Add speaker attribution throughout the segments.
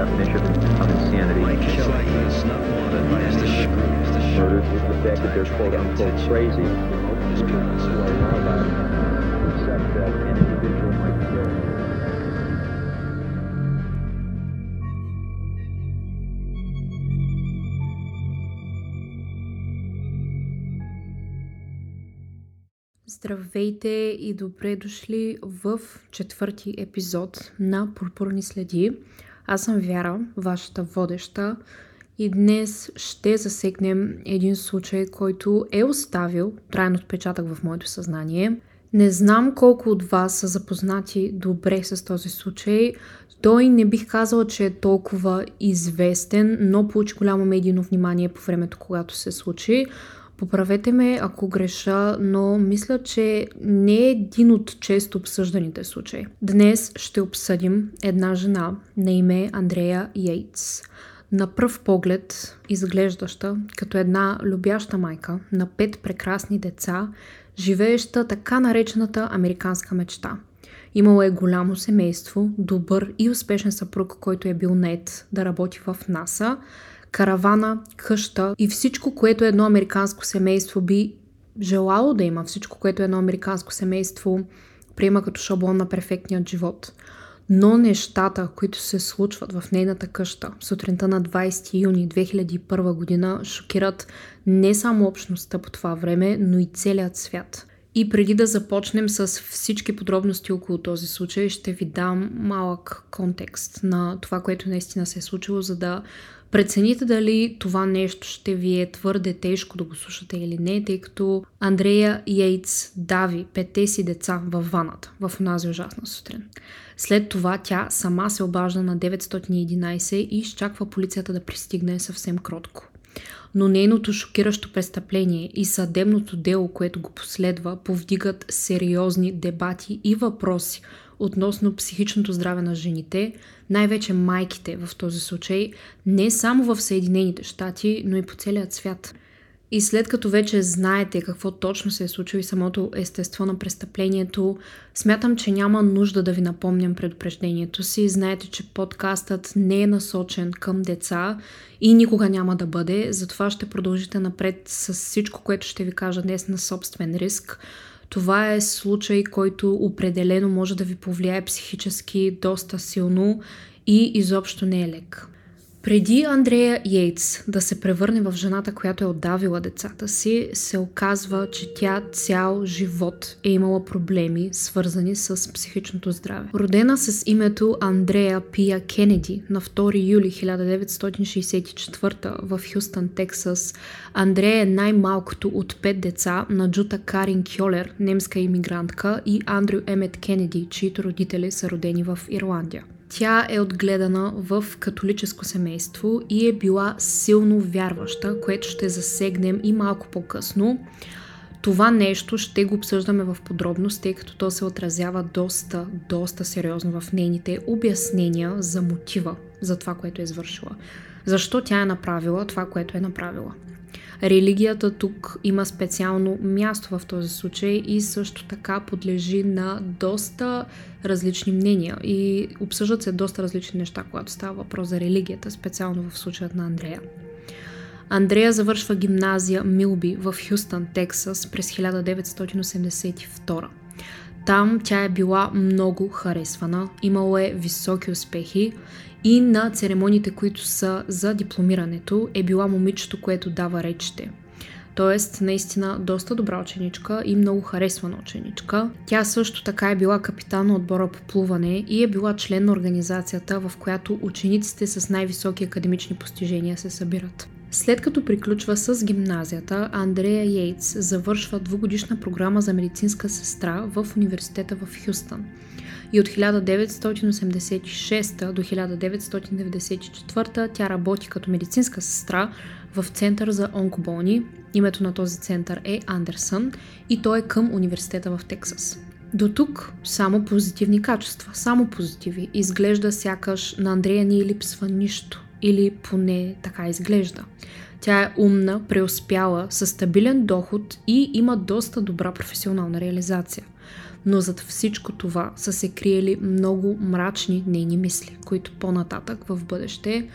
Speaker 1: definition of insanity. Murders with the fact that they're quote unquote crazy. Except that an individual might kill.
Speaker 2: Здравейте и добре дошли в четвърти епизод на Пурпурни следи. Аз съм Вяра, вашата водеща и днес ще засегнем един случай, който е оставил траен отпечатък в моето съзнание. Не знам колко от вас са запознати добре с този случай. Той не бих казала, че е толкова известен, но получи голямо медийно внимание по времето, когато се случи. Поправете ме, ако греша, но мисля, че не е един от често обсъжданите случаи. Днес ще обсъдим една жена на име Андрея Йейтс. На пръв поглед изглеждаща като една любяща майка на пет прекрасни деца, живееща така наречената американска мечта. Имала е голямо семейство, добър и успешен съпруг, който е бил нет да работи в НАСА, каравана, къща и всичко, което едно американско семейство би желало да има, всичко, което едно американско семейство приема като шаблон на перфектният живот. Но нещата, които се случват в нейната къща сутринта на 20 юни 2001 година, шокират не само общността по това време, но и целият свят. И преди да започнем с всички подробности около този случай, ще ви дам малък контекст на това, което наистина се е случило, за да Прецените дали това нещо ще ви е твърде тежко да го слушате или не, тъй като Андрея Йейтс дави петте си деца във ваната в онази ужасна сутрин. След това тя сама се обажда на 911 и изчаква полицията да пристигне съвсем кротко. Но нейното шокиращо престъпление и съдебното дело, което го последва, повдигат сериозни дебати и въпроси относно психичното здраве на жените, най-вече майките в този случай, не само в Съединените щати, но и по целият свят. И след като вече знаете какво точно се е случило и самото естество на престъплението, смятам, че няма нужда да ви напомням предупреждението си. Знаете, че подкастът не е насочен към деца и никога няма да бъде. Затова ще продължите напред с всичко, което ще ви кажа днес на собствен риск. Това е случай, който определено може да ви повлияе психически доста силно и изобщо не е лек. Преди Андрея Йейтс да се превърне в жената, която е отдавила децата си, се оказва, че тя цял живот е имала проблеми, свързани с психичното здраве. Родена с името Андрея Пия Кенеди на 2 юли 1964 в Хюстън, Тексас, Андрея е най-малкото от пет деца на Джута Карин Кьолер, немска иммигрантка, и Андрю Емет Кенеди, чието родители са родени в Ирландия. Тя е отгледана в католическо семейство и е била силно вярваща, което ще засегнем и малко по-късно. Това нещо ще го обсъждаме в подробност, тъй като то се отразява доста, доста сериозно в нейните обяснения за мотива за това, което е извършила. Защо тя е направила това, което е направила. Религията тук има специално място в този случай и също така подлежи на доста различни мнения и обсъждат се доста различни неща, когато става въпрос за религията, специално в случаят на Андрея. Андрея завършва гимназия Милби в Хюстън, Тексас през 1982. Там тя е била много харесвана, имала е високи успехи и на церемониите, които са за дипломирането, е била момичето, което дава речите. Тоест, наистина доста добра ученичка и много харесвана ученичка. Тя също така е била капитан на отбора по плуване и е била член на организацията, в която учениците с най-високи академични постижения се събират. След като приключва с гимназията, Андрея Йейтс завършва двугодишна програма за медицинска сестра в университета в Хюстън и от 1986 до 1994 тя работи като медицинска сестра в Център за онкоболни. Името на този център е Андерсън и той е към университета в Тексас. До тук само позитивни качества, само позитиви. Изглежда сякаш на Андрея ни липсва нищо. Или поне така изглежда. Тя е умна, преуспяла, със стабилен доход и има доста добра професионална реализация – но зад всичко това са се криели много мрачни нейни мисли, които по-нататък в бъдеще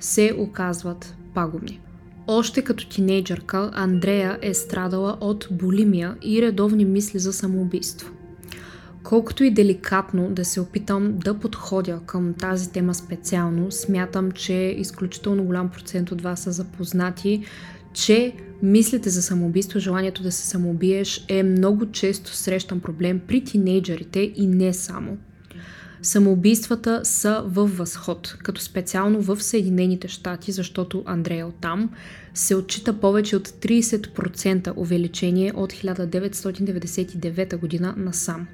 Speaker 2: се оказват пагубни. Още като тинейджърка Андрея е страдала от булимия и редовни мисли за самоубийство. Колкото и деликатно да се опитам да подходя към тази тема специално, смятам, че изключително голям процент от вас са запознати, че мислите за самоубийство, желанието да се самоубиеш е много често срещан проблем при тинейджерите и не само. Самоубийствата са в възход, като специално в Съединените щати, защото Андрея от там се отчита повече от 30% увеличение от 1999 година насам.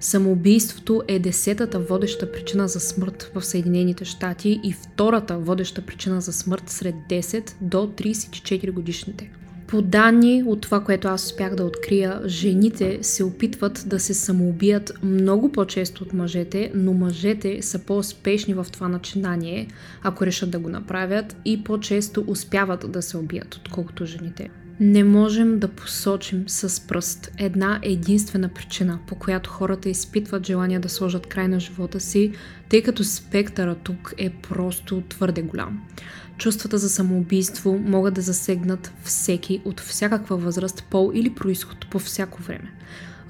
Speaker 2: Самоубийството е десетата водеща причина за смърт в Съединените щати и втората водеща причина за смърт сред 10 до 34 годишните. По данни от това, което аз успях да открия, жените се опитват да се самоубият много по-често от мъжете, но мъжете са по-успешни в това начинание, ако решат да го направят и по-често успяват да се убият, отколкото жените. Не можем да посочим с пръст една единствена причина, по която хората изпитват желание да сложат край на живота си, тъй като спектъра тук е просто твърде голям. Чувствата за самоубийство могат да засегнат всеки от всякаква възраст, пол или происход по всяко време.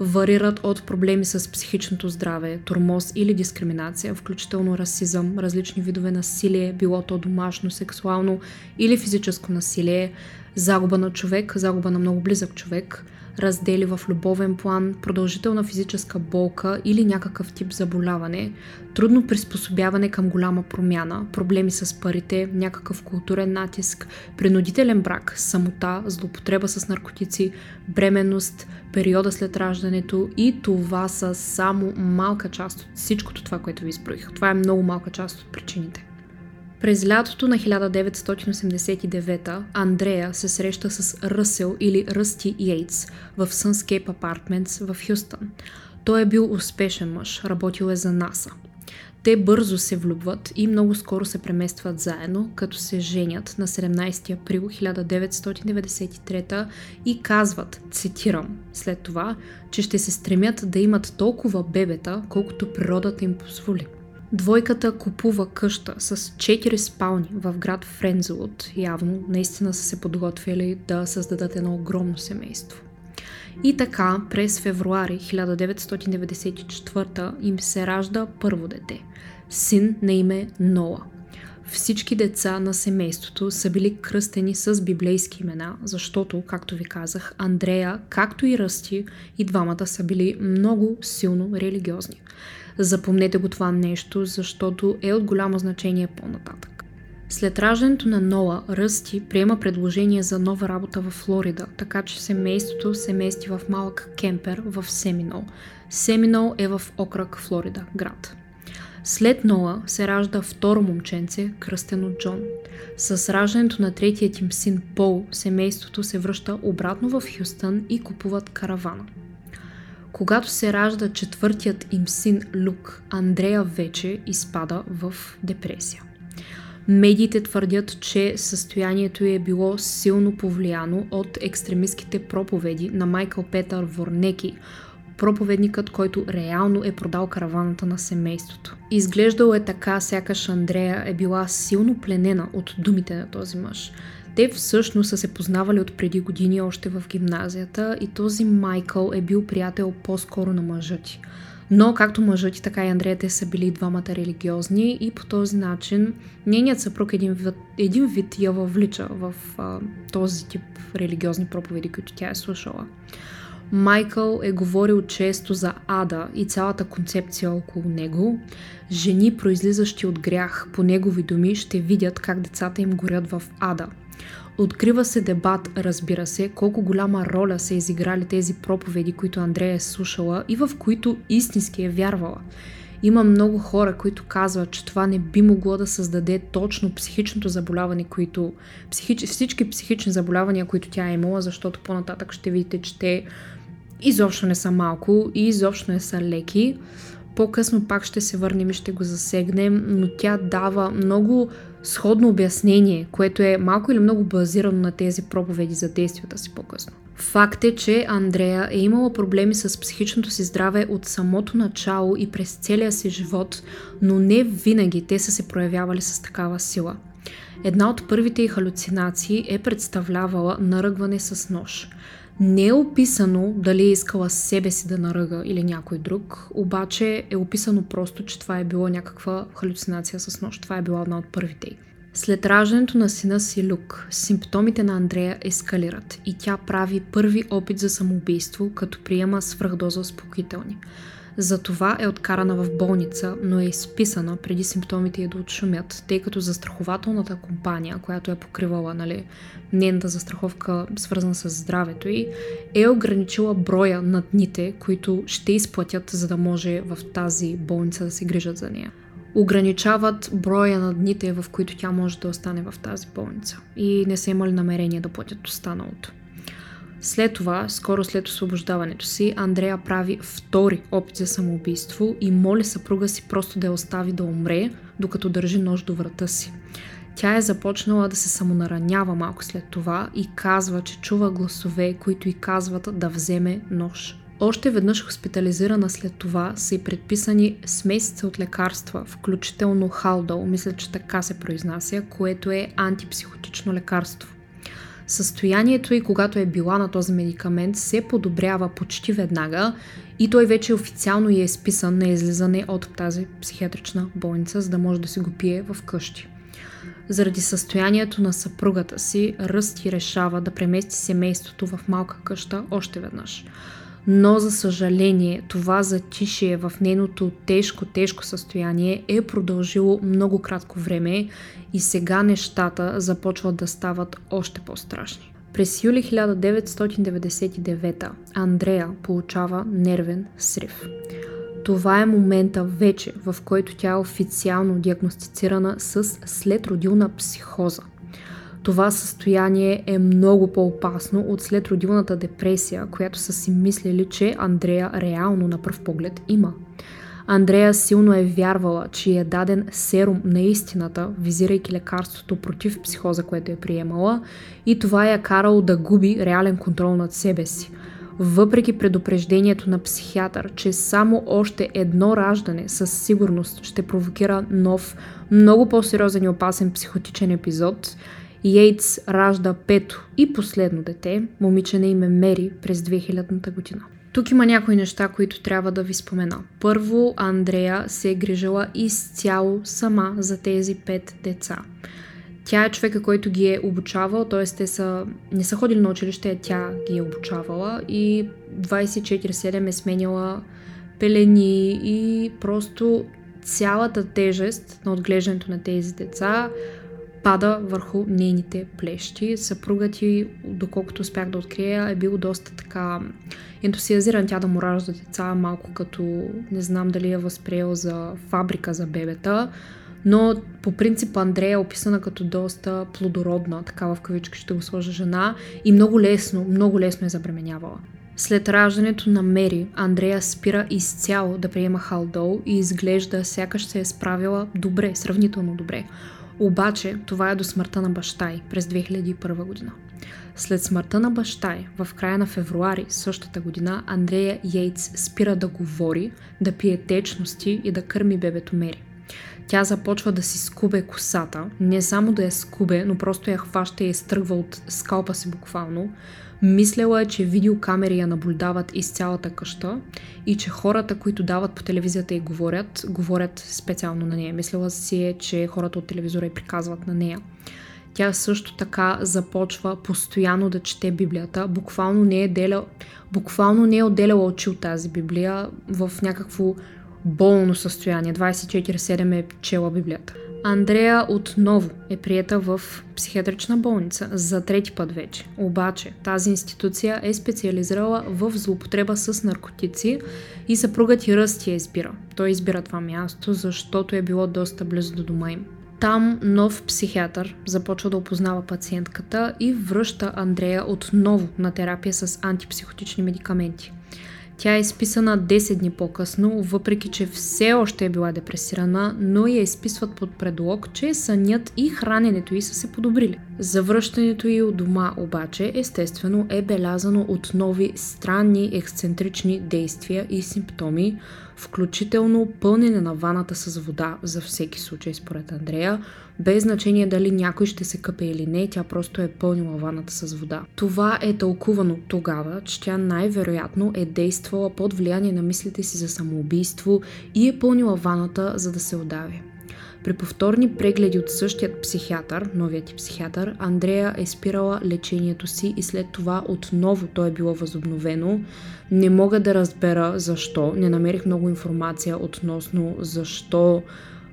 Speaker 2: Варират от проблеми с психичното здраве, тормоз или дискриминация, включително расизъм, различни видове насилие, било то домашно, сексуално или физическо насилие, загуба на човек, загуба на много близък човек, раздели в любовен план, продължителна физическа болка или някакъв тип заболяване, трудно приспособяване към голяма промяна, проблеми с парите, някакъв културен натиск, принудителен брак, самота, злоупотреба с наркотици, бременност, периода след раждането и това са само малка част от всичкото това, което ви изброих. Това е много малка част от причините. През лятото на 1989 Андрея се среща с Ръсел или Ръсти Йейтс в Sunscape Apartments в Хюстън. Той е бил успешен мъж, работил е за НАСА. Те бързо се влюбват и много скоро се преместват заедно, като се женят на 17 април 1993 и казват, цитирам, след това, че ще се стремят да имат толкова бебета, колкото природата им позволи. Двойката купува къща с 4 спални в град Френзелот. Явно наистина са се подготвили да създадат едно огромно семейство. И така, през февруари 1994 им се ражда първо дете. Син на име Ноа. Всички деца на семейството са били кръстени с библейски имена, защото, както ви казах, Андрея, както и Ръсти, и двамата са били много силно религиозни. Запомнете го това нещо, защото е от голямо значение по-нататък. След раждането на Ноа, Ръсти приема предложение за нова работа в Флорида, така че семейството се мести в малък кемпер в Семинол. Семинол е в окръг Флорида, град. След Ноа се ражда второ момченце, кръстено Джон. С раждането на третият им син Пол, семейството се връща обратно в Хюстън и купуват каравана. Когато се ражда четвъртият им син Люк, Андрея вече изпада в депресия. Медиите твърдят, че състоянието е било силно повлияно от екстремистските проповеди на Майкъл Петър Ворнеки, проповедникът, който реално е продал караваната на семейството. Изглеждало е така, сякаш Андрея е била силно пленена от думите на този мъж. Те всъщност са се познавали от преди години още в гимназията и този Майкъл е бил приятел по-скоро на мъжа ти. Но както мъжът и така и Андрея, те са били двамата религиозни и по този начин нейният съпруг един вид, един вид я въвлича в а, този тип религиозни проповеди, които тя е слушала. Майкъл е говорил често за ада и цялата концепция около него. Жени, произлизащи от грях, по негови думи, ще видят как децата им горят в ада – Открива се дебат, разбира се, колко голяма роля са изиграли тези проповеди, които Андрея е слушала и в които истински е вярвала. Има много хора, които казват, че това не би могло да създаде точно психичното заболяване, които, психич, всички психични заболявания, които тя е имала, защото по-нататък ще видите, че те изобщо не са малко и изобщо не са леки. По-късно пак ще се върнем и ще го засегнем, но тя дава много сходно обяснение, което е малко или много базирано на тези проповеди за действията си по-късно. Факт е, че Андрея е имала проблеми с психичното си здраве от самото начало и през целия си живот, но не винаги те са се проявявали с такава сила. Една от първите й халюцинации е представлявала наръгване с нож. Не е описано дали е искала себе си да наръга или някой друг, обаче е описано просто, че това е било някаква халюцинация с нощ. Това е била една от първите След раждането на сина си Люк, симптомите на Андрея ескалират и тя прави първи опит за самоубийство, като приема свръхдоза успокоителни. Затова е откарана в болница, но е изписана преди симптомите й да отшумят, тъй като застрахователната компания, която е покривала нали, нейната застраховка, свързана с здравето й, е ограничила броя на дните, които ще изплатят, за да може в тази болница да се грижат за нея. Ограничават броя на дните, в които тя може да остане в тази болница и не са имали намерение да платят останалото. След това, скоро след освобождаването си, Андрея прави втори опит за самоубийство и моли съпруга си просто да я остави да умре, докато държи нож до врата си. Тя е започнала да се самонаранява малко след това и казва, че чува гласове, които й казват да вземе нож. Още веднъж хоспитализирана след това са и предписани смесица от лекарства, включително халдол, мисля, че така се произнася, което е антипсихотично лекарство. Състоянието и когато е била на този медикамент се подобрява почти веднага и той вече официално е изписан на излизане от тази психиатрична болница, за да може да си го пие в къщи. Заради състоянието на съпругата си, Ръсти решава да премести семейството в малка къща още веднъж. Но, за съжаление, това затишие в нейното тежко, тежко състояние е продължило много кратко време и сега нещата започват да стават още по-страшни. През юли 1999 Андрея получава нервен срив. Това е момента вече, в който тя е официално диагностицирана с следродилна психоза. Това състояние е много по-опасно от следродилната депресия, която са си мислили, че Андрея реално на пръв поглед има. Андрея силно е вярвала, че е даден серум на истината, визирайки лекарството против психоза, което е приемала, и това я карало да губи реален контрол над себе си. Въпреки предупреждението на психиатър, че само още едно раждане със сигурност ще провокира нов, много по-сериозен и опасен психотичен епизод, Йейтс ражда пето и последно дете, момиче на име Мери през 2000 година. Тук има някои неща, които трябва да ви спомена. Първо, Андрея се е грижила изцяло сама за тези пет деца. Тя е човека, който ги е обучавал, т.е. те са, не са ходили на училище, тя ги е обучавала и 24-7 е сменяла пелени и просто цялата тежест на отглеждането на тези деца пада върху нейните плещи. Съпругът ти, доколкото успях да открия, е бил доста така ентусиазиран тя да му ражда деца, малко като не знам дали е възприел за фабрика за бебета, но по принцип Андрея е описана като доста плодородна, такава в кавички ще го сложа жена и много лесно, много лесно е забременявала. След раждането на Мери, Андрея спира изцяло да приема халдол и изглежда сякаш се е справила добре, сравнително добре. Обаче това е до смъртта на баща й през 2001 година. След смъртта на баща й, в края на февруари същата година, Андрея Йейтс спира да говори, да пие течности и да кърми бебето Мери. Тя започва да си скубе косата, не само да я скубе, но просто я хваща и я изтръгва от скалпа си буквално. Мислела е, че видеокамери я наблюдават из цялата къща и че хората, които дават по телевизията и говорят, говорят специално на нея. Мислела си е, че хората от телевизора и приказват на нея. Тя също така започва постоянно да чете Библията. Буквално не е, деля, буквално не е отделяла очи от тази Библия в някакво болно състояние. 24-7 е чела Библията. Андрея отново е прията в психиатрична болница за трети път вече. Обаче тази институция е специализирала в злоупотреба с наркотици и съпругът и Ръсти я избира. Той избира това място, защото е било доста близо до дома им. Там нов психиатър започва да опознава пациентката и връща Андрея отново на терапия с антипсихотични медикаменти. Тя е изписана 10 дни по-късно, въпреки че все още е била депресирана, но я изписват под предлог, че сънят и храненето й са се подобрили. Завръщането й от дома обаче естествено е белязано от нови странни ексцентрични действия и симптоми, включително пълнене на ваната с вода за всеки случай според Андрея, без значение дали някой ще се къпе или не, тя просто е пълнила ваната с вода. Това е тълкувано тогава, че тя най-вероятно е действала под влияние на мислите си за самоубийство и е пълнила ваната, за да се удави. При повторни прегледи от същият психиатър, новият психиатър, Андрея е спирала лечението си и след това отново то е било възобновено. Не мога да разбера защо. Не намерих много информация относно защо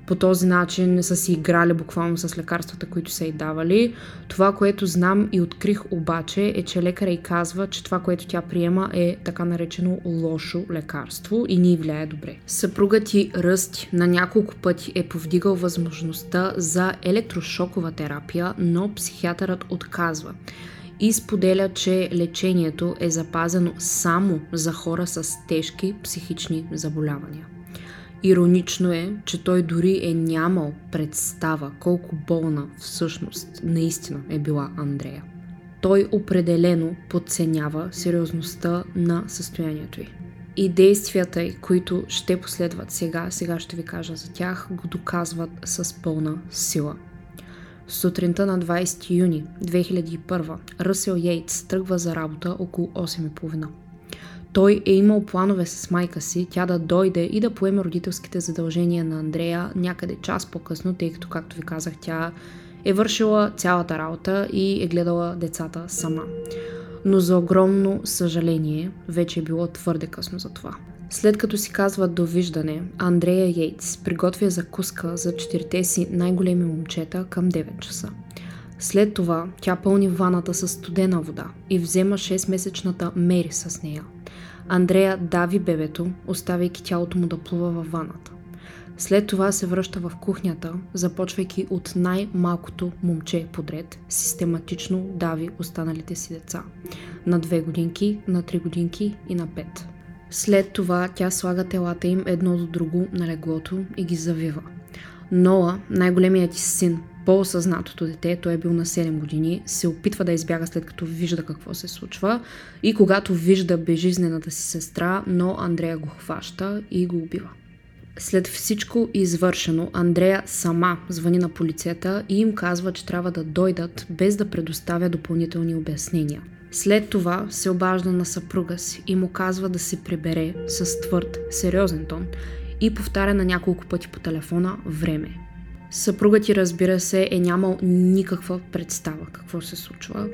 Speaker 2: по този начин са си играли буквално с лекарствата, които са й давали. Това, което знам и открих обаче е, че лекаря й казва, че това, което тя приема е така наречено лошо лекарство и ни влияе добре. Съпругът ти Ръсти на няколко пъти е повдигал възможността за електрошокова терапия, но психиатърът отказва и споделя, че лечението е запазено само за хора с тежки психични заболявания. Иронично е, че той дори е нямал представа колко болна всъщност наистина е била Андрея. Той определено подценява сериозността на състоянието й. И действията й, които ще последват сега, сега ще ви кажа за тях, го доказват с пълна сила. Сутринта на 20 юни 2001 Ръсел Йейтс тръгва за работа около 8.30. Той е имал планове с майка си, тя да дойде и да поеме родителските задължения на Андрея някъде час по-късно, тъй като, както ви казах, тя е вършила цялата работа и е гледала децата сама. Но за огромно съжаление, вече е било твърде късно за това. След като си казва довиждане, Андрея Йейтс приготвя закуска за четирите си най-големи момчета към 9 часа. След това тя пълни ваната с студена вода и взема 6-месечната Мери с нея – Андрея дави бебето, оставяйки тялото му да плува във ваната. След това се връща в кухнята, започвайки от най-малкото момче подред, систематично дави останалите си деца. На две годинки, на три годинки и на пет. След това тя слага телата им едно до друго на леглото и ги завива. Ноа, най-големият ти син, по-осъзнатото дете, той е бил на 7 години, се опитва да избяга след като вижда какво се случва и когато вижда безжизнената си сестра, но Андрея го хваща и го убива. След всичко извършено, Андрея сама звъни на полицията и им казва, че трябва да дойдат без да предоставя допълнителни обяснения. След това се обажда на съпруга си и му казва да се прибере с твърд, сериозен тон и повтаря на няколко пъти по телефона време. Съпругът ти, разбира се, е нямал никаква представа какво се случва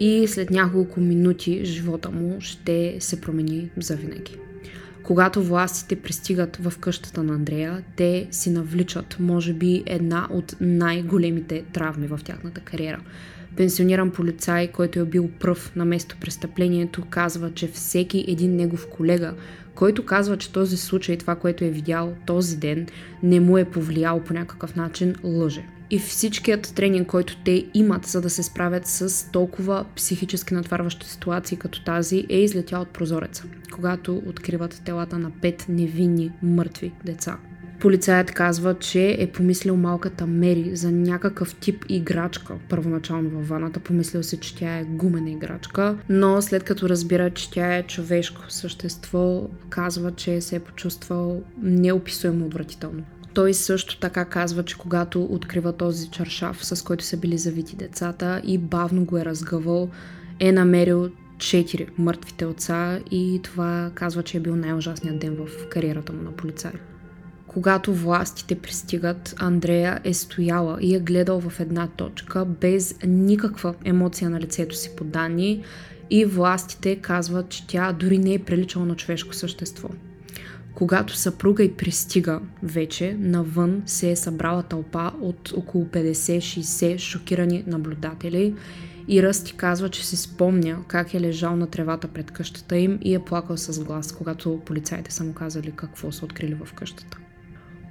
Speaker 2: и след няколко минути живота му ще се промени завинаги. Когато властите пристигат в къщата на Андрея, те си навличат, може би, една от най-големите травми в тяхната кариера. Пенсиониран полицай, който е бил пръв на место престъплението, казва, че всеки един негов колега, който казва, че този случай, това, което е видял този ден, не му е повлияло по някакъв начин, лъже. И всичкият тренинг, който те имат, за да се справят с толкова психически натварващи ситуации като тази, е излетял от прозореца, когато откриват телата на пет невинни мъртви деца. Полицаят казва, че е помислил малката Мери за някакъв тип играчка. Първоначално във ваната помислил се, че тя е гумена играчка, но след като разбира, че тя е човешко същество, казва, че се е почувствал неописуемо отвратително. Той също така казва, че когато открива този чаршаф, с който са били завити децата и бавно го е разгъвал, е намерил четири мъртвите отца и това казва, че е бил най-ужасният ден в кариерата му на полицай. Когато властите пристигат, Андрея е стояла и е гледал в една точка, без никаква емоция на лицето си по данни и властите казват, че тя дори не е приличала на човешко същество. Когато съпруга й пристига вече, навън се е събрала тълпа от около 50-60 шокирани наблюдатели и Ръсти казва, че си спомня как е лежал на тревата пред къщата им и е плакал с глас, когато полицаите са му казали какво са открили в къщата.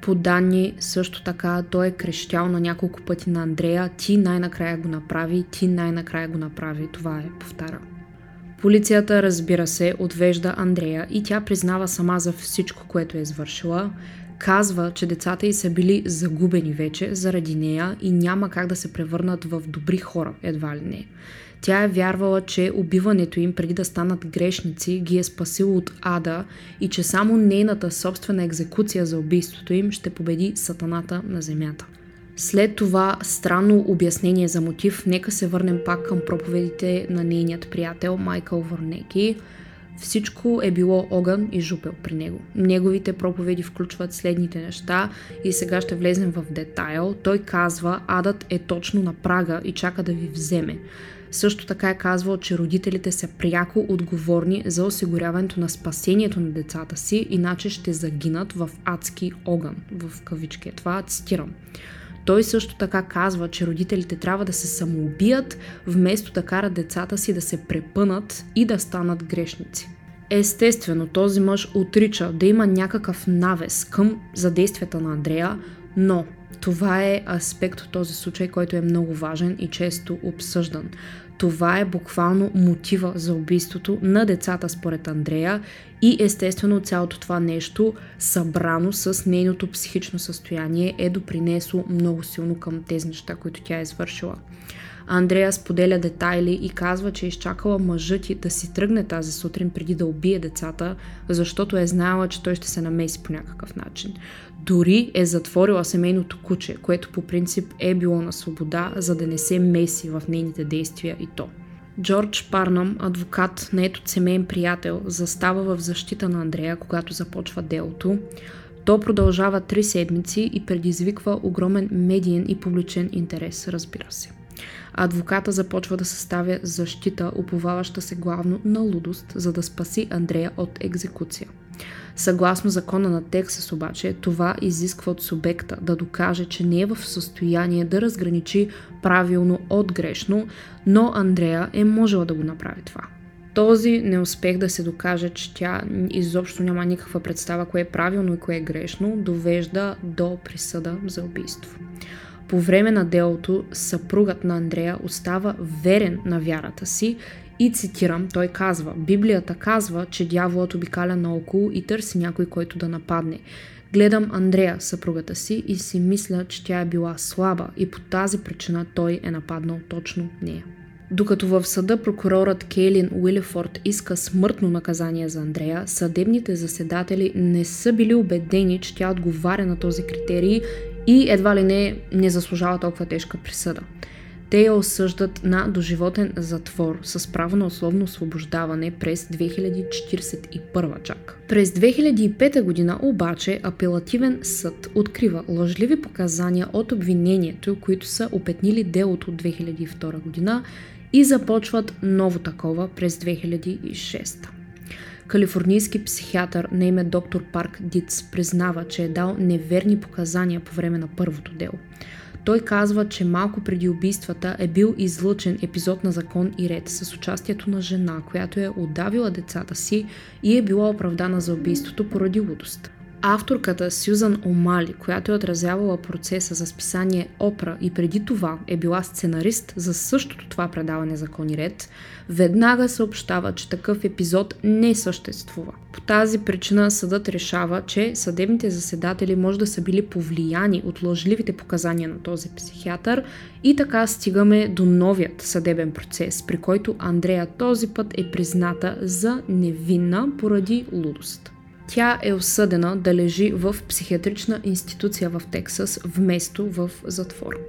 Speaker 2: По данни също така той е крещял на няколко пъти на Андрея, ти най-накрая го направи, ти най-накрая го направи. Това е, повтаря. Полицията, разбира се, отвежда Андрея и тя признава сама за всичко, което е извършила. Казва, че децата й са били загубени вече заради нея и няма как да се превърнат в добри хора, едва ли не. Тя е вярвала, че убиването им преди да станат грешници ги е спасило от ада и че само нейната собствена екзекуция за убийството им ще победи сатаната на земята. След това странно обяснение за мотив, нека се върнем пак към проповедите на нейният приятел Майкъл Върнеки. Всичко е било огън и жупел при него. Неговите проповеди включват следните неща и сега ще влезем в детайл. Той казва, адът е точно на прага и чака да ви вземе. Също така е казвал, че родителите са пряко отговорни за осигуряването на спасението на децата си, иначе ще загинат в адски огън, в кавички. Това цитирам. Той също така казва, че родителите трябва да се самоубият, вместо да карат децата си да се препънат и да станат грешници. Естествено, този мъж отрича да има някакъв навес към задействията на Андрея, но това е аспект от този случай, който е много важен и често обсъждан. Това е буквално мотива за убийството на децата според Андрея и естествено цялото това нещо, събрано с нейното психично състояние, е допринесло много силно към тези неща, които тя е извършила. Андрея споделя детайли и казва, че е изчакала мъжът ти да си тръгне тази сутрин преди да убие децата, защото е знаела, че той ще се намеси по някакъв начин. Дори е затворила семейното куче, което по принцип е било на свобода, за да не се меси в нейните действия и то. Джордж Парнам, адвокат на ето семейен приятел, застава в защита на Андрея, когато започва делото. То продължава три седмици и предизвиква огромен медиен и публичен интерес, разбира се. Адвоката започва да съставя защита, уповаваща се главно на лудост, за да спаси Андрея от екзекуция. Съгласно закона на Тексас обаче, това изисква от субекта да докаже, че не е в състояние да разграничи правилно от грешно, но Андрея е можела да го направи това. Този неуспех да се докаже, че тя изобщо няма никаква представа кое е правилно и кое е грешно, довежда до присъда за убийство. По време на делото съпругът на Андрея остава верен на вярата си и цитирам, той казва, Библията казва, че дяволът обикаля наоколо и търси някой, който да нападне. Гледам Андрея, съпругата си, и си мисля, че тя е била слаба и по тази причина той е нападнал точно нея. Докато в съда прокурорът Кейлин Уилифорд иска смъртно наказание за Андрея, съдебните заседатели не са били убедени, че тя отговаря на този критерий и едва ли не не заслужава толкова тежка присъда. Те я осъждат на доживотен затвор с право на условно освобождаване през 2041 чак. През 2005 година обаче апелативен съд открива лъжливи показания от обвинението, които са опетнили делото от 2002 година и започват ново такова през 2006. Калифорнийски психиатър на име доктор Парк Диц признава, че е дал неверни показания по време на първото дело. Той казва, че малко преди убийствата е бил излъчен епизод на Закон и ред с участието на жена, която е отдавила децата си и е била оправдана за убийството поради лудост. Авторката Сюзан Омали, която е отразявала процеса за списание Опра и преди това е била сценарист за същото това предаване Закон и ред, веднага съобщава, че такъв епизод не съществува. По тази причина съдът решава, че съдебните заседатели може да са били повлияни от лъжливите показания на този психиатър и така стигаме до новият съдебен процес, при който Андрея този път е призната за невинна поради лудост. Тя е осъдена да лежи в психиатрична институция в Тексас, вместо в затвор.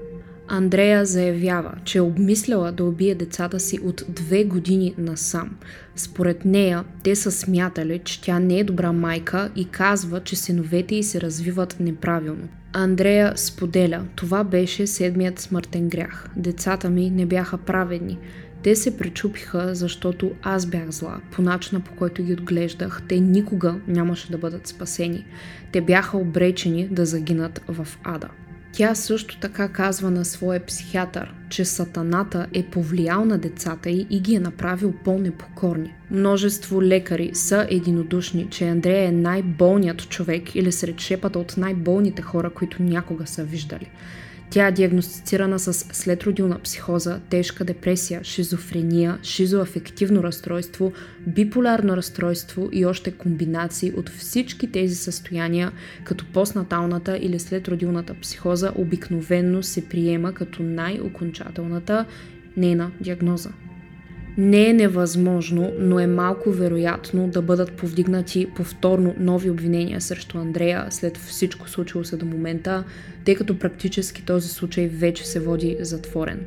Speaker 2: Андрея заявява, че е обмисляла да убие децата си от две години насам. Според нея, те са смятали, че тя не е добра майка и казва, че синовете й се развиват неправилно. Андрея споделя, това беше седмият смъртен грях. Децата ми не бяха праведни. Те се пречупиха, защото аз бях зла. По начина по който ги отглеждах, те никога нямаше да бъдат спасени. Те бяха обречени да загинат в ада. Тя също така казва на своя психиатър, че сатаната е повлиял на децата й и ги е направил по-непокорни. Множество лекари са единодушни, че Андрея е най-болният човек или сред шепата от най-болните хора, които някога са виждали. Тя е диагностицирана с следродилна психоза, тежка депресия, шизофрения, шизоафективно разстройство, биполярно разстройство и още комбинации от всички тези състояния, като постнаталната или следродилната психоза обикновенно се приема като най-окончателната нейна диагноза. Не е невъзможно, но е малко вероятно да бъдат повдигнати повторно нови обвинения срещу Андрея след всичко случило се до момента, тъй като практически този случай вече се води затворен.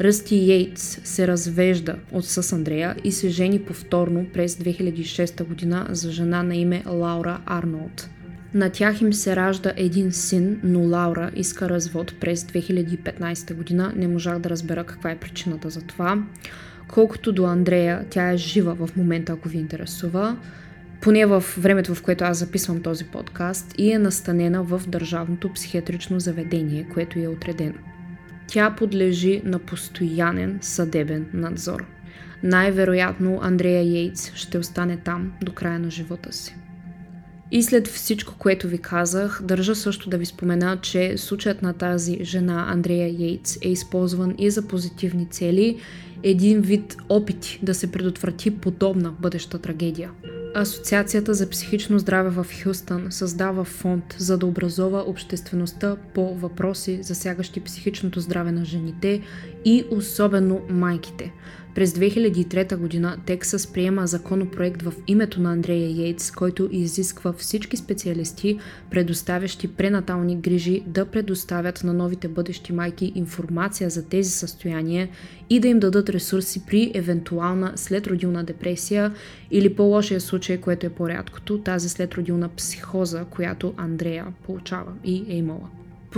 Speaker 2: Ръсти Йейтс се развежда от с Андрея и се жени повторно през 2006 година за жена на име Лаура Арнолд. На тях им се ражда един син, но Лаура иска развод през 2015 година. Не можах да разбера каква е причината за това. Колкото до Андрея, тя е жива в момента, ако ви интересува, поне в времето, в което аз записвам този подкаст, и е настанена в Държавното психиатрично заведение, което е отредено. Тя подлежи на постоянен съдебен надзор. Най-вероятно Андрея Йейтс ще остане там до края на живота си. И след всичко, което ви казах, държа също да ви спомена, че случаят на тази жена Андрея Йейтс е използван и за позитивни цели един вид опити да се предотврати подобна бъдеща трагедия. Асоциацията за психично здраве в Хюстън създава фонд за да образова обществеността по въпроси, засягащи психичното здраве на жените и особено майките – през 2003 година Тексас приема законопроект в името на Андрея Йейтс, който изисква всички специалисти, предоставящи пренатални грижи, да предоставят на новите бъдещи майки информация за тези състояния и да им дадат ресурси при евентуална следродилна депресия или по-лошия случай, което е по-рядкото, тази следродилна психоза, която Андрея получава и е имала.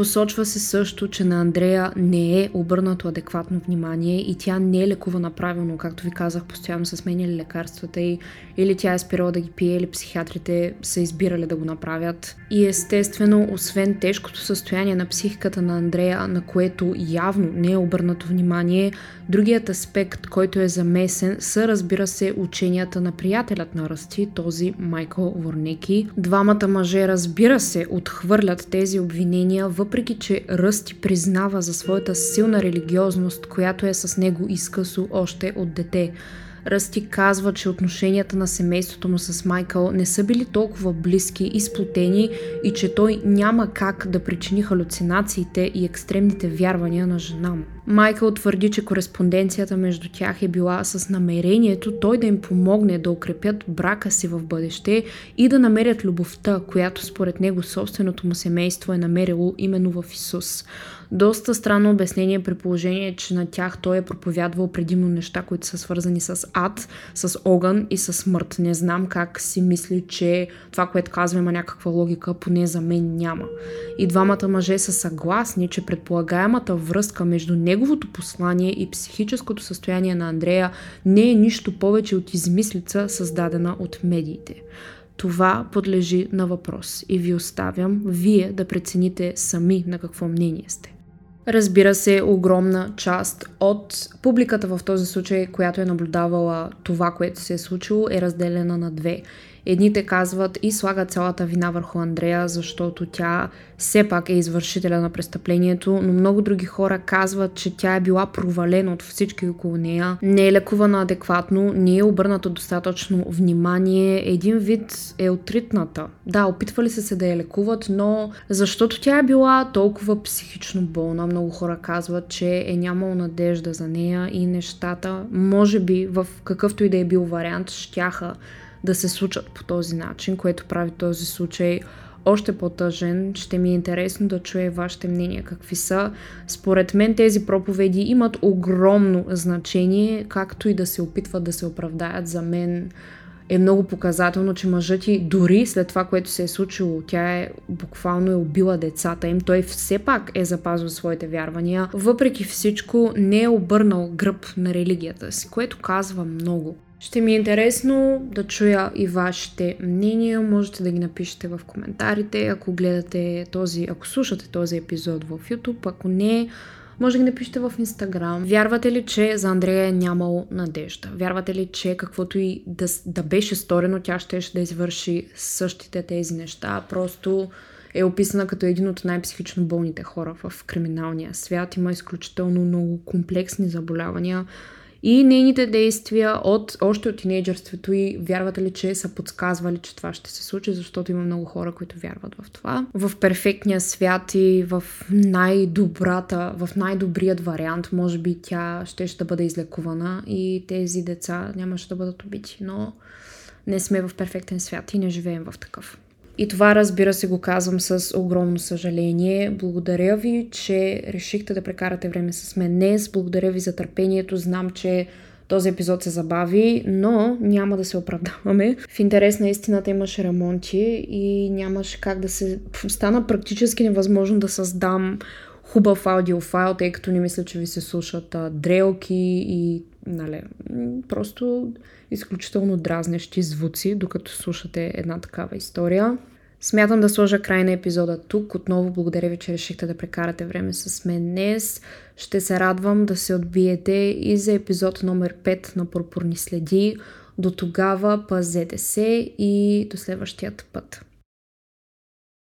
Speaker 2: Посочва се също, че на Андрея не е обърнато адекватно внимание и тя не е лекувана правилно, както ви казах, постоянно са сменяли лекарствата и или тя е спирала да ги пие, или психиатрите са избирали да го направят. И естествено, освен тежкото състояние на психиката на Андрея, на което явно не е обърнато внимание, другият аспект, който е замесен, са разбира се ученията на приятелят на Расти, този Майкъл Ворнеки. Двамата мъже разбира се отхвърлят тези обвинения въпреки че Ръсти признава за своята силна религиозност, която е с него изкъсо още от дете. Ръсти казва, че отношенията на семейството му с Майкъл не са били толкова близки и сплотени и че той няма как да причини халюцинациите и екстремните вярвания на жена му. Майкъл твърди, че кореспонденцията между тях е била с намерението той да им помогне да укрепят брака си в бъдеще и да намерят любовта, която според него собственото му семейство е намерило именно в Исус. Доста странно обяснение при положение, че на тях той е проповядвал предимно неща, които са свързани с ад, с огън и с смърт. Не знам как си мисли, че това, което казва, има някаква логика, поне за мен няма. И двамата мъже са съгласни, че предполагаемата връзка между неговото послание и психическото състояние на Андрея не е нищо повече от измислица, създадена от медиите. Това подлежи на въпрос и ви оставям вие да прецените сами на какво мнение сте. Разбира се, огромна част от публиката в този случай, която е наблюдавала това, което се е случило, е разделена на две. Едните казват и слагат цялата вина върху Андрея, защото тя все пак е извършителя на престъплението, но много други хора казват, че тя е била провалена от всички около нея, не е лекувана адекватно, не е обърнато достатъчно внимание, един вид е отритната. Да, опитвали се се да я лекуват, но защото тя е била толкова психично болна, много хора казват, че е нямало надежда за нея и нещата, може би в какъвто и да е бил вариант, щяха да се случат по този начин, което прави този случай още по-тъжен. Ще ми е интересно да чуя вашите мнения какви са. Според мен тези проповеди имат огромно значение, както и да се опитват да се оправдаят. За мен е много показателно, че мъжът ти дори след това, което се е случило, тя е буквално е убила децата им, той все пак е запазил своите вярвания. Въпреки всичко не е обърнал гръб на религията си, което казва много. Ще ми е интересно да чуя и вашите мнения. Можете да ги напишете в коментарите, ако гледате този, ако слушате този епизод в YouTube. Ако не, може да ги напишете в Инстаграм. Вярвате ли, че за Андрея е нямало надежда? Вярвате ли, че каквото и да, да беше сторено, тя ще да извърши същите тези неща? Просто е описана като един от най-психично болните хора в криминалния свят. Има изключително много комплексни заболявания и нейните действия от, още от тинейджърството и вярвате ли, че са подсказвали, че това ще се случи, защото има много хора, които вярват в това. В перфектния свят и в най-добрата, в най-добрият вариант, може би тя ще, ще бъде излекувана и тези деца нямаше да бъдат убити, но не сме в перфектен свят и не живеем в такъв. И това, разбира се, го казвам с огромно съжаление. Благодаря ви, че решихте да прекарате време с мен днес. Благодаря ви за търпението. Знам, че този епизод се забави, но няма да се оправдаваме. В интерес на истината имаше ремонти и нямаше как да се... Стана практически невъзможно да създам хубав аудиофайл, тъй като не мисля, че ви се слушат а, дрелки и нали, просто изключително дразнещи звуци, докато слушате една такава история. Смятам да сложа край на епизода тук. Отново благодаря ви, че решихте да прекарате време с мен днес. Ще се радвам да се отбиете и за епизод номер 5 на Пурпурни следи. До тогава пазете се и до следващият път.